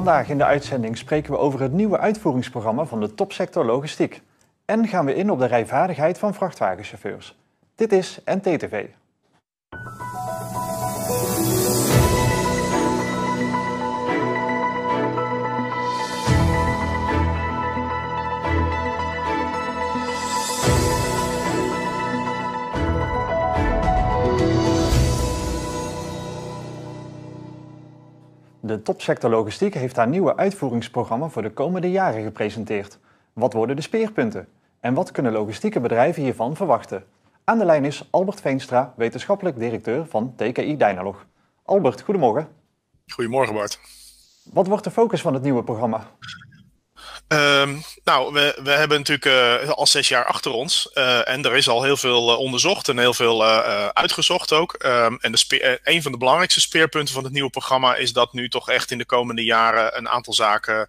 Vandaag in de uitzending spreken we over het nieuwe uitvoeringsprogramma van de topsector logistiek. En gaan we in op de rijvaardigheid van vrachtwagenchauffeurs. Dit is NTTV. De topsector logistiek heeft haar nieuwe uitvoeringsprogramma voor de komende jaren gepresenteerd. Wat worden de speerpunten? En wat kunnen logistieke bedrijven hiervan verwachten? Aan de lijn is Albert Veenstra, wetenschappelijk directeur van TKI Dynalog. Albert, goedemorgen. Goedemorgen Bart. Wat wordt de focus van het nieuwe programma? Um, nou, we, we hebben natuurlijk uh, al zes jaar achter ons. Uh, en er is al heel veel uh, onderzocht en heel veel uitgezocht ook. Um, en de een van de belangrijkste speerpunten van het nieuwe programma is dat nu toch echt in de komende jaren een aantal zaken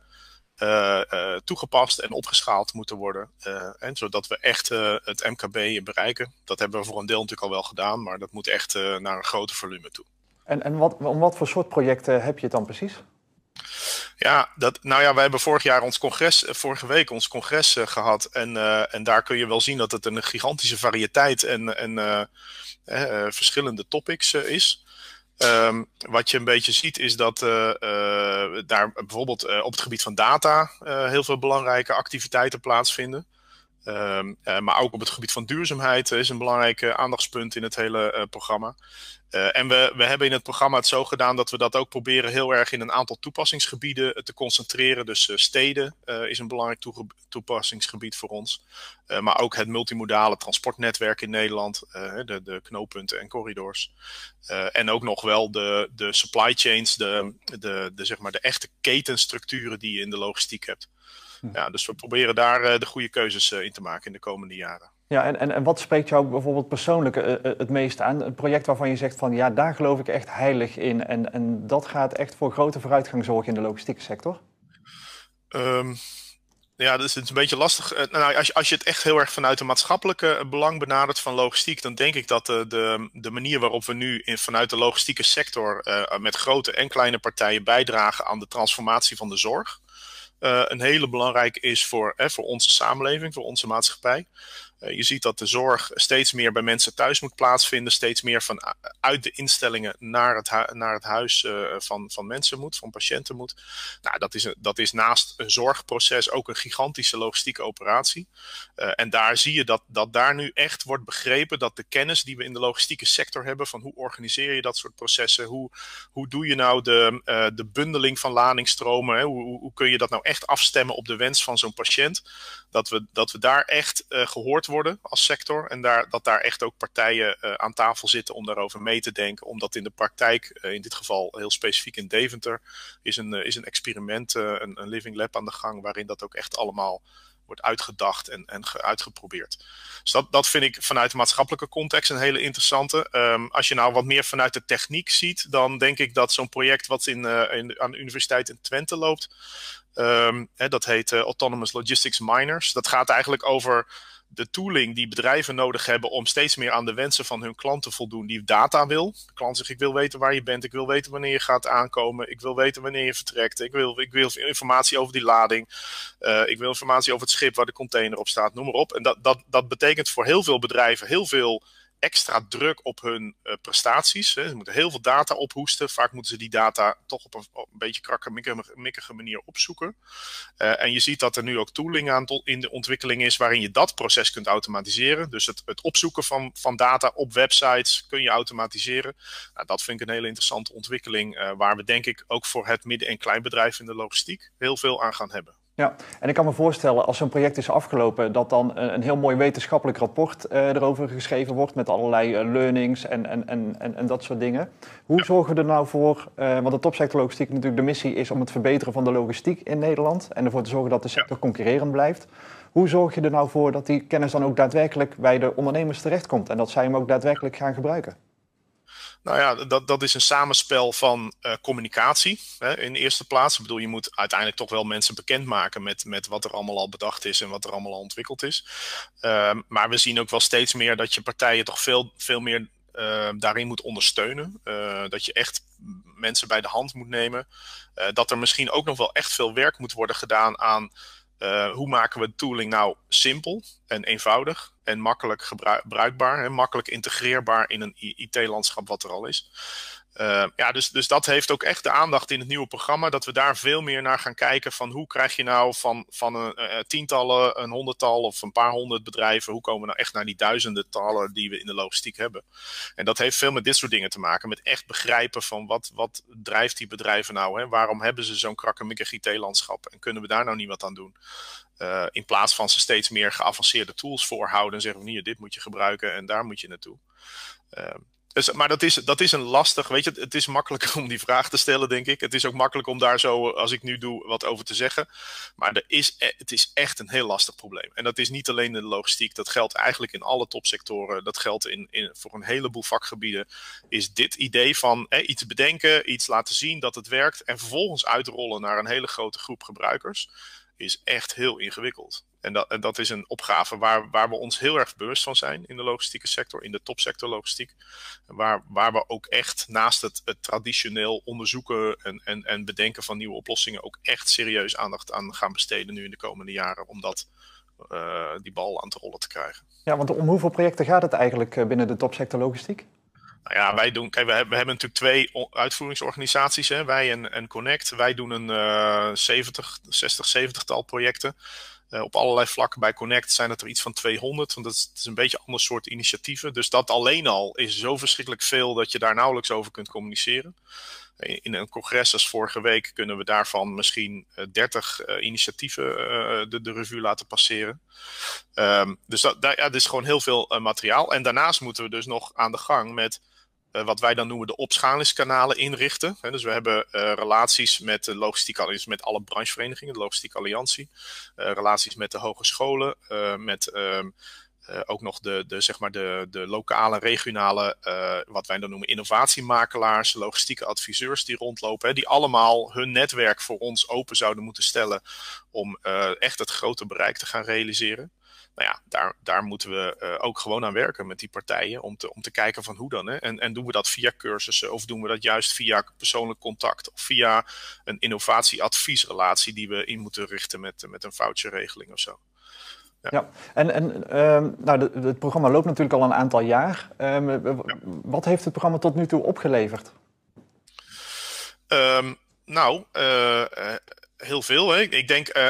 toegepast en opgeschaald moeten worden. en zodat we echt het MKB bereiken. Dat hebben we voor een deel natuurlijk al wel gedaan, maar dat moet echt naar een groter volume toe. En, en wat, om wat voor soort projecten heb je het dan precies? Ja, dat, nou ja, wij hebben vorig jaar ons congres, eh, vorige week ons congres uh, gehad. En, uh, en daar kun je wel zien dat het een gigantische variëteit en, en verschillende topics is. Um, wat je een beetje ziet is dat daar bijvoorbeeld op het gebied van data heel veel belangrijke activiteiten plaatsvinden. Um, maar ook op het gebied van duurzaamheid is een belangrijk aandachtspunt in het hele programma. Uh, en we, we hebben in het programma het zo gedaan dat we dat ook proberen heel erg in een aantal toepassingsgebieden te concentreren. Dus steden is een belangrijk toepassingsgebied voor ons. maar ook het multimodale transportnetwerk in Nederland, de, de knooppunten en corridors. en ook nog wel de, de supply chains, de, de, de, zeg maar de echte ketenstructuren die je in de logistiek hebt. Hm. Ja, dus we proberen daar de goede keuzes in te maken in de komende jaren. Ja, en, en, en wat spreekt jou bijvoorbeeld persoonlijk uh, het meest aan? Een project waarvan je zegt van ja, daar geloof ik echt heilig in. En, en dat gaat echt voor grote vooruitgang zorgen in de logistieke sector? Um, ja, dat is een beetje lastig. Nou, als, je, als je het echt heel erg vanuit de maatschappelijke belang benadert van logistiek, dan denk ik dat de, de, de manier waarop we nu in, vanuit de logistieke sector uh, met grote en kleine partijen bijdragen aan de transformatie van de zorg. Uh, een hele belangrijke is voor, eh, voor onze samenleving, voor onze maatschappij. Uh, je ziet dat de zorg steeds meer bij mensen thuis moet plaatsvinden, steeds meer van uit de instellingen naar het, naar het huis uh, van, van mensen moet, van patiënten moet. Nou, dat is, een, dat is naast een zorgproces ook een gigantische logistieke operatie. En daar zie je dat, dat daar nu echt wordt begrepen dat de kennis die we in de logistieke sector hebben, van hoe organiseer je dat soort processen, hoe, hoe doe je nou de, de bundeling van ladingsstromen, hè? Hoe, hoe kun je dat nou echt afstemmen op de wens van zo'n patiënt, dat we, dat we daar echt gehoord worden als sector. En daar, dat daar echt ook partijen uh, aan tafel zitten om daarover mee te denken. Omdat in de praktijk, uh, in dit geval heel specifiek in Deventer, is een, uh, is een experiment, een, een living lab aan de gang, waarin dat ook echt allemaal wordt uitgedacht en, en uitgeprobeerd. Dus dat, dat vind ik vanuit de maatschappelijke context een hele interessante. Um, als je nou wat meer vanuit de techniek ziet, dan denk ik dat zo'n project wat in, in, aan de Universiteit in Twente loopt, um, hè, dat heet Autonomous Logistics Miners. Dat gaat eigenlijk over de tooling die bedrijven nodig hebben om steeds meer aan de wensen van hun klanten te voldoen, die data wil. De klant zegt: Ik wil weten waar je bent, ik wil weten wanneer je gaat aankomen, ik wil weten wanneer je vertrekt, ik wil, ik wil informatie over die lading, uh, ik wil informatie over het schip waar de container op staat, noem maar op. En dat, dat, dat betekent voor heel veel bedrijven heel veel extra druk op hun uh, prestaties. Hè. Ze moeten heel veel data ophoesten. Vaak moeten ze die data toch op een, beetje krakkemikkige manier opzoeken. Uh, en je ziet dat er nu ook tooling aan in de ontwikkeling is waarin je dat proces kunt automatiseren. Dus het, het opzoeken van, van data op websites kun je automatiseren. Nou, dat vind ik een hele interessante ontwikkeling uh, waar we denk ik ook voor het midden- en kleinbedrijf in de logistiek heel veel aan gaan hebben. Ja, en ik kan me voorstellen als zo'n project is afgelopen, dat dan een heel mooi wetenschappelijk rapport uh, erover geschreven wordt met allerlei uh, learnings en, en, en, en, en dat soort dingen. Hoe zorgen we er nou voor, uh, want de topsector logistiek natuurlijk de missie is om het verbeteren van de logistiek in Nederland en ervoor te zorgen dat de sector concurrerend blijft. Hoe zorg je er nou voor dat die kennis dan ook daadwerkelijk bij de ondernemers terechtkomt en dat zij hem ook daadwerkelijk gaan gebruiken? Nou ja, dat, dat is een samenspel van uh, communicatie hè, in de eerste plaats. Ik bedoel, je moet uiteindelijk toch wel mensen bekendmaken met, met wat er allemaal al bedacht is en wat er allemaal al ontwikkeld is. Uh, maar we zien ook wel steeds meer dat je partijen toch veel, veel meer daarin moet ondersteunen. dat je echt mensen bij de hand moet nemen. dat er misschien ook nog wel echt veel werk moet worden gedaan aan hoe maken we tooling nou simpel en eenvoudig en makkelijk gebruikbaar en makkelijk integreerbaar in een IT-landschap wat er al is. Uh, ja, dus, dus dat heeft ook echt de aandacht in het nieuwe programma. Dat we daar veel meer naar gaan kijken van hoe krijg je nou van, van een uh, tientallen, een honderdtal of een paar honderd bedrijven. Hoe komen we nou echt naar die duizenden tallen die we in de logistiek hebben. En dat heeft veel met dit soort dingen te maken. Met echt begrijpen van wat, wat drijft die bedrijven nou. Hè? Waarom hebben ze zo'n krakkemikkig IT-landschap? En kunnen we daar nou niet wat aan doen? Uh, in plaats van ze steeds meer geavanceerde tools voorhouden en zeggen van hier, dit moet je gebruiken en daar moet je naartoe. Uh, dus, maar dat is, dat is een lastig, weet je, het is makkelijk om die vraag te stellen, denk ik. Het is ook makkelijk om daar zo, als ik nu doe, wat over te zeggen. Maar er is, e, het is echt een heel lastig probleem. En dat is niet alleen de logistiek, dat geldt eigenlijk in alle topsectoren. Dat geldt in, in, voor een heleboel vakgebieden. Is dit idee van iets bedenken, iets laten zien dat het werkt en vervolgens uitrollen naar een hele grote groep gebruikers is echt heel ingewikkeld. En dat, en dat is een opgave waar, waar we ons heel erg bewust van zijn in de logistieke sector, in de topsector logistiek. Waar, waar we ook echt naast het, het traditioneel onderzoeken en, en, en bedenken van nieuwe oplossingen ook echt serieus aandacht aan gaan besteden nu in de komende jaren. Om dat, uh, die bal aan te rollen te krijgen. Ja, want om hoeveel projecten gaat het eigenlijk eh, binnen de topsector logistiek? Nou ja, wij doen, kijk, we hebben, we hebben natuurlijk twee uitvoeringsorganisaties, hè, wij en, en Connect. Wij doen een uh, 70, 60, 70 tal projecten. Uh, op allerlei vlakken bij Connect zijn het er iets van 200, want dat is, is, een beetje een ander soort initiatieven. Dus dat alleen al is zo verschrikkelijk veel dat je daar nauwelijks over kunt communiceren. In een congres als vorige week kunnen we daarvan misschien 30 uh, uh, initiatieven de, de, revue laten passeren. Um, dus dat, ja, dat is gewoon heel veel materiaal. En daarnaast moeten we dus nog aan de gang met uh, wat wij dan noemen de opschalingskanalen inrichten. Dus we hebben uh, relaties met de logistieke alliantie, met alle brancheverenigingen, de logistieke alliantie. Uh, relaties met de hogescholen, met um, ook nog de, de, zeg maar de, de lokale, regionale, wat wij dan noemen innovatiemakelaars, logistieke adviseurs die rondlopen. Die allemaal hun netwerk voor ons open zouden moeten stellen om echt het grote bereik te gaan realiseren nou ja, daar, daar moeten we uh, ook gewoon aan werken met die partijen om te, om te kijken van hoe dan. Hè? En, en doen we dat via cursussen of doen we dat juist via persoonlijk contact of via een innovatieadviesrelatie die we in moeten richten met, met een voucherregeling of zo. Ja. ja, en, en um, nou, de, het programma loopt natuurlijk al een aantal jaar. Um, ja. Wat heeft het programma tot nu toe opgeleverd? Um, nou, uh, heel veel. Hè? Ik denk uh,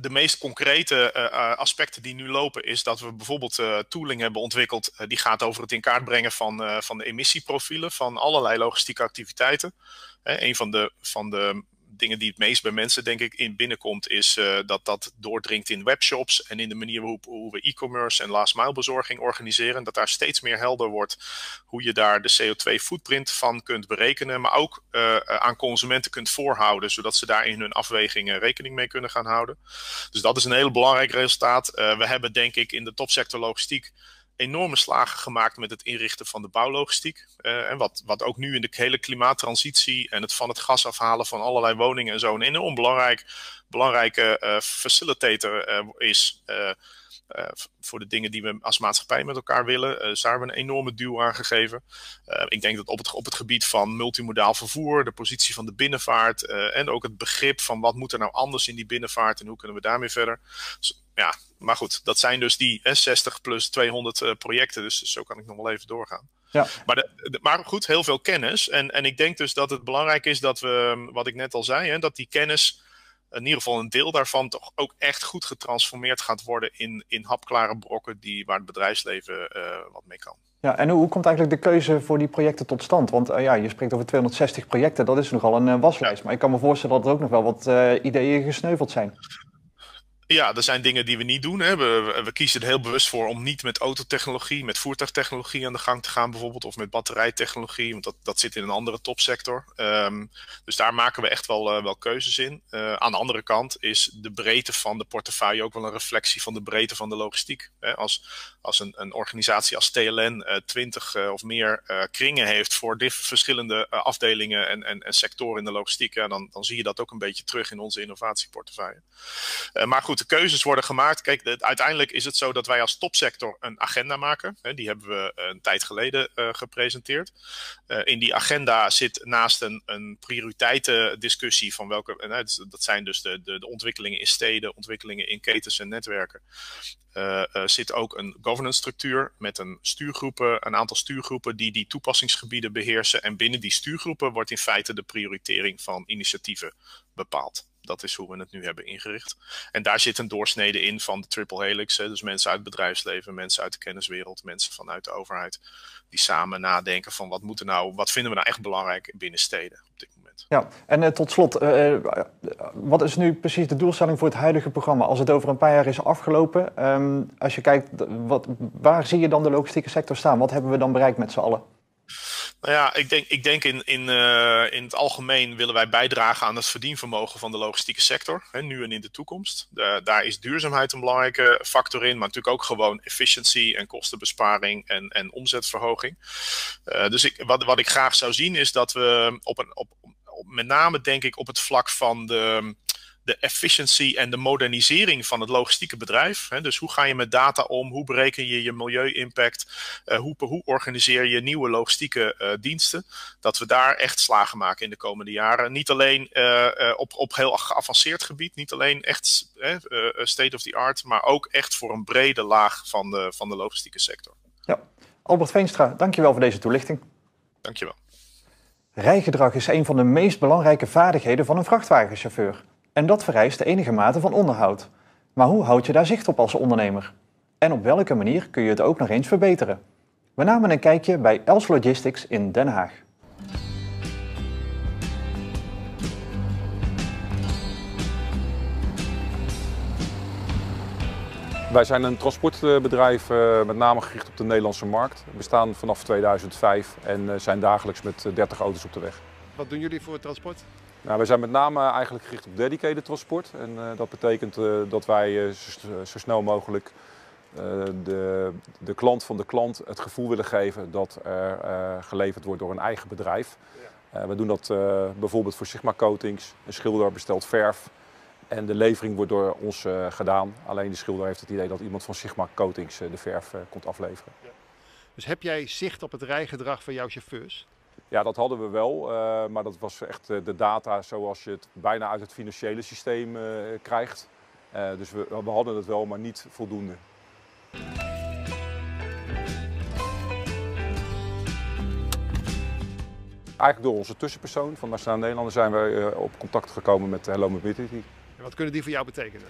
de meest concrete uh, aspecten die nu lopen is dat we bijvoorbeeld uh, tooling hebben ontwikkeld. die gaat over het in kaart brengen van, van de emissieprofielen van allerlei logistieke activiteiten. een van de, van de dingen die het meest bij mensen, denk ik, in binnenkomt, is uh, dat dat doordringt in webshops en in de manier hoe, we e-commerce en last mile bezorging organiseren. Dat daar steeds meer helder wordt hoe je daar de CO2-footprint van kunt berekenen, maar ook uh, aan consumenten kunt voorhouden, zodat ze daar in hun afwegingen rekening mee kunnen gaan houden. Dus dat is een heel belangrijk resultaat. We hebben, denk ik, in de topsector logistiek enorme slagen gemaakt met het inrichten van de bouwlogistiek. Uh, en wat, wat ook nu in de hele klimaattransitie en het van het gas afhalen van allerlei woningen en zo een enorm belangrijk, belangrijke uh, facilitator uh, is. voor de dingen die we als maatschappij met elkaar willen. dus daar hebben we een enorme duw aan gegeven. ik denk dat op het, op het gebied van multimodaal vervoer, de positie van de binnenvaart en ook het begrip van wat moet er nou anders in die binnenvaart en hoe kunnen we daarmee verder. Dus, ja, maar goed, dat zijn dus die hè, 60 plus 200 uh, projecten. Dus zo kan ik nog wel even doorgaan. Ja. Maar, de, de, maar goed, heel veel kennis. En, en ik denk dus dat het belangrijk is dat we, wat ik net al zei, hè, dat die kennis, in ieder geval een deel daarvan, toch ook echt goed getransformeerd gaat worden in, in hapklare brokken die, waar het bedrijfsleven uh, wat mee kan. Ja, en hoe, hoe, komt eigenlijk de keuze voor die projecten tot stand? Want uh, ja, je spreekt over 260 projecten, dat is nogal een waslijst. Ja. Maar ik kan me voorstellen dat er ook nog wel wat ideeën gesneuveld zijn. Ja, er zijn dingen die we niet doen. Hè. We, we, kiezen er heel bewust voor om niet met autotechnologie, met voertuigtechnologie aan de gang te gaan, bijvoorbeeld, of met batterijtechnologie, want dat, dat zit in een andere topsector. Um, dus daar maken we echt wel, uh, wel keuzes in. Uh, aan de andere kant is de breedte van de portefeuille ook wel een reflectie van de breedte van de logistiek. Hè. Als, als een, een organisatie als TLN uh, 20 of meer kringen heeft voor verschillende afdelingen en, en, en sectoren in de logistiek, dan, dan zie je dat ook een beetje terug in onze innovatieportefeuille. Maar goed goed, de keuzes worden gemaakt. Kijk, uiteindelijk is het zo dat wij als topsector een agenda maken. Hè, die hebben we een tijd geleden uh, gepresenteerd. Uh, in die agenda zit naast een, een prioriteitendiscussie van welke. dat zijn dus de, de, de ontwikkelingen in steden, ontwikkelingen in ketens en netwerken. Zit ook een governance structuur met een stuurgroepen, een aantal stuurgroepen die die toepassingsgebieden beheersen. En binnen die stuurgroepen wordt in feite de prioritering van initiatieven bepaald. Dat is hoe we het nu hebben ingericht. En daar zit een doorsnede in van de triple helix. Hè, dus mensen uit het bedrijfsleven, mensen uit de kenniswereld, mensen vanuit de overheid. Die samen nadenken van wat, moeten nou, wat vinden we nou echt belangrijk binnen steden op dit moment. Ja, en uh, tot slot, uh, wat is nu precies de doelstelling voor het huidige programma? Als het over een paar jaar is afgelopen, um, als je kijkt, wat, waar zie je dan de logistieke sector staan? Wat hebben we dan bereikt met z'n allen? Nou ja, ik denk, ik denk in, in, uh, in het algemeen willen wij bijdragen aan het verdienvermogen van de logistieke sector, hè, nu en in de toekomst. Daar is duurzaamheid een belangrijke factor in, maar natuurlijk ook gewoon efficiëntie en kostenbesparing en, en omzetverhoging. Uh, dus ik, wat, wat ik graag zou zien is dat we op een, op, met name denk ik op het vlak van de de efficiency en de modernisering van het logistieke bedrijf. Hè? Dus hoe ga je met data om? Hoe bereken je je milieu-impact? Uh, hoe, hoe, organiseer je nieuwe logistieke uh, diensten? Dat we daar echt slagen maken in de komende jaren. Niet alleen uh, op, op heel geavanceerd gebied, niet alleen echt state of the art, maar ook echt voor een brede laag van de, van de logistieke sector. Ja, Albert Veenstra, dankjewel voor deze toelichting. Dankjewel. Rijgedrag is een van de meest belangrijke vaardigheden van een vrachtwagenchauffeur. En dat vereist de enige mate van onderhoud. Maar hoe houd je daar zicht op als ondernemer? En op welke manier kun je het ook nog eens verbeteren? We namen een kijkje bij Els Logistics in Den Haag. Wij zijn een transportbedrijf met name gericht op de Nederlandse markt. We bestaan vanaf 2005 en zijn dagelijks met 30 auto's op de weg. Wat doen jullie voor transport? Nou, wij zijn met name eigenlijk gericht op dedicated transport. En uh, dat betekent uh, dat wij uh, zo, zo, snel mogelijk de, de klant van de klant het gevoel willen geven dat er geleverd wordt door een eigen bedrijf. We doen dat bijvoorbeeld voor Sigma Coatings. Een schilder bestelt verf en de levering wordt door ons gedaan. Alleen de schilder heeft het idee dat iemand van Sigma Coatings de verf komt afleveren. Dus heb jij zicht op het rijgedrag van jouw chauffeurs? Ja, dat hadden we wel, uh, maar dat was echt uh, de data zoals je het bijna uit het financiële systeem uh, krijgt. dus we, we, hadden het wel, maar niet voldoende. Eigenlijk door onze tussenpersoon van Nationale Nederlanden zijn wij op contact gekomen met Hello Mobility. En wat kunnen die voor jou betekenen?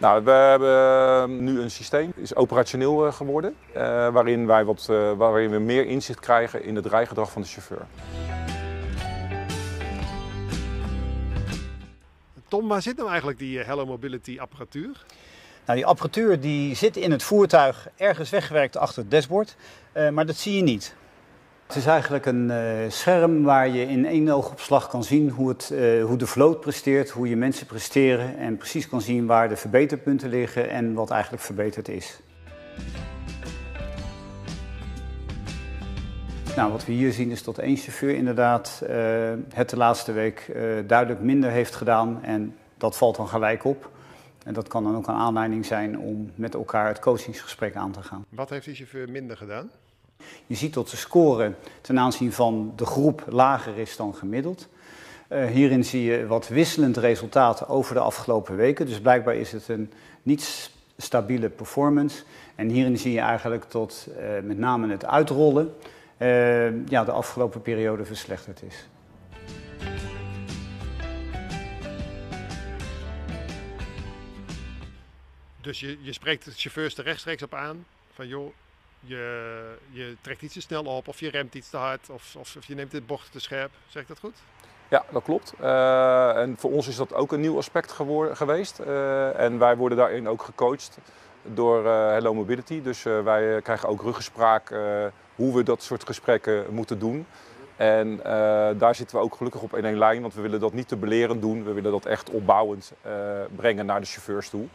Nou, we hebben nu een systeem, is operationeel geworden, uh, waarin, wij wat, uh, waarin we meer inzicht krijgen in het rijgedrag van de chauffeur. Tom, waar zit nou eigenlijk die Hello Mobility apparatuur? Nou, die apparatuur die zit in het voertuig ergens weggewerkt achter het dashboard, uh, maar dat zie je niet. Het is eigenlijk een uh, scherm waar je in één oogopslag kan zien hoe, het, uh, hoe de vloot presteert, hoe je mensen presteren en precies kan zien waar de verbeterpunten liggen en wat eigenlijk verbeterd is. Nou, wat we hier zien is dat één chauffeur inderdaad uh, het de laatste week duidelijk minder heeft gedaan en dat valt dan gelijk op. En dat kan dan ook een aanleiding zijn om met elkaar het coachingsgesprek aan te gaan. Wat heeft die chauffeur minder gedaan? Je ziet dat de score ten aanzien van de groep lager is dan gemiddeld. Uh, hierin zie je wat wisselend resultaten over de afgelopen weken. Dus blijkbaar is het een niet stabiele performance. En hierin zie je eigenlijk dat uh, met name het uitrollen uh, ja, de afgelopen periode verslechterd is. Dus je, je spreekt de chauffeurs er rechtstreeks op aan van joh, je, je trekt iets te snel op of je remt iets te hard of, of, of je neemt de bocht te scherp. Zeg ik dat goed? Ja, dat klopt. Uh, en voor ons is dat ook een nieuw aspect geweest. Uh, en wij worden daarin ook gecoacht door uh, Hello Mobility. Dus wij krijgen ook ruggespraak hoe we dat soort gesprekken moeten doen. En daar zitten we ook gelukkig op in één lijn, want we willen dat niet te belerend doen. We willen dat echt opbouwend brengen naar de chauffeurs toe.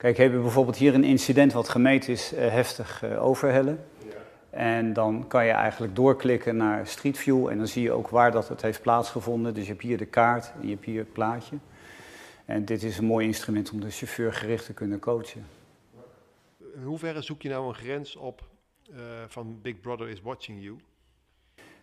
Kijk, hebben we bijvoorbeeld hier een incident wat gemeten is, uh, heftig uh, overhellen. Ja. En dan kan je eigenlijk doorklikken naar Street View en dan zie je ook waar dat het heeft plaatsgevonden. Dus je hebt hier de kaart en je hebt hier het plaatje. En dit is een mooi instrument om de chauffeur gericht te kunnen coachen. In hoeverre zoek je nou een grens op uh, van Big Brother is watching you?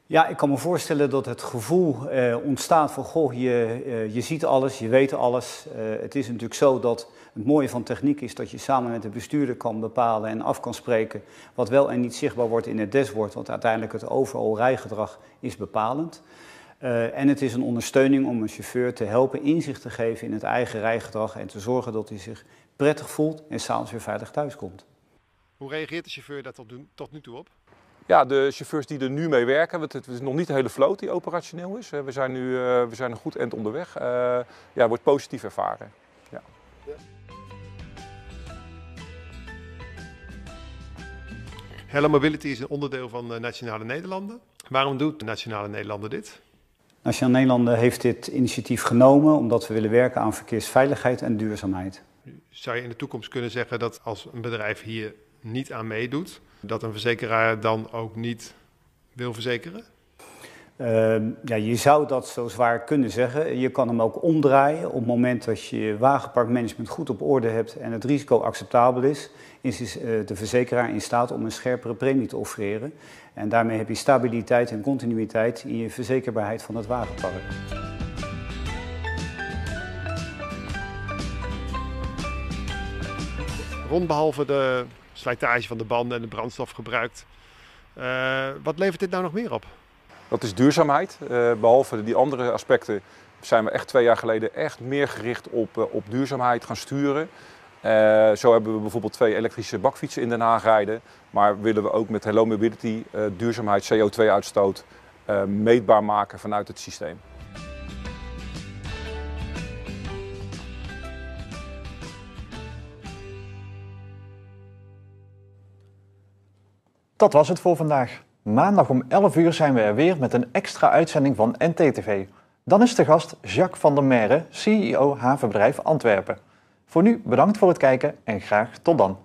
Ja, ik kan me voorstellen dat het gevoel uh, ontstaat van, goh, je, uh, je ziet alles, je weet alles. het is natuurlijk zo dat het mooie van techniek is dat je samen met de bestuurder kan bepalen en af kan spreken wat wel en niet zichtbaar wordt in het dashboard, want uiteindelijk het overal rijgedrag is bepalend. En het is een ondersteuning om een chauffeur te helpen inzicht te geven in het eigen rijgedrag en te zorgen dat hij zich prettig voelt en s'avonds weer veilig thuis komt. Hoe reageert de chauffeur daar tot nu toe op? Ja, de chauffeurs die er nu mee werken, want het is nog niet de hele vloot die operationeel is. We zijn nu uh, we zijn een goed eind onderweg. Uh, ja, wordt positief ervaren. Ja. Hello Mobility is een onderdeel van de Nationale Nederlanden. Waarom doet de Nationale Nederlanden dit? Nationale Nederlanden heeft dit initiatief genomen omdat we willen werken aan verkeersveiligheid en duurzaamheid. Zou je in de toekomst kunnen zeggen dat als een bedrijf hier niet aan meedoet, dat een verzekeraar dan ook niet wil verzekeren? Uh, ja, je zou dat zo zwaar kunnen zeggen. Je kan hem ook omdraaien. Op het moment dat je je wagenparkmanagement goed op orde hebt en het risico acceptabel is, is de verzekeraar in staat om een scherpere premie te offereren. En daarmee heb je stabiliteit en continuïteit in je verzekerbaarheid van het wagenpark. Rond behalve de slijtage van de banden en de brandstof gebruikt, uh, wat levert dit nou nog meer op? Dat is duurzaamheid. Uh, behalve die andere aspecten zijn we echt twee jaar geleden echt meer gericht op, uh, op duurzaamheid gaan sturen. Zo hebben we bijvoorbeeld twee elektrische bakfietsen in Den Haag rijden. Maar willen we ook met Hello Mobility duurzaamheid, CO2-uitstoot uh, meetbaar maken vanuit het systeem. Dat was het voor vandaag. Maandag om 11 uur zijn we er weer met een extra uitzending van NTTV. Dan is de gast Jacques van der Merre, CEO havenbedrijf Antwerpen. Voor nu bedankt voor het kijken en graag tot dan.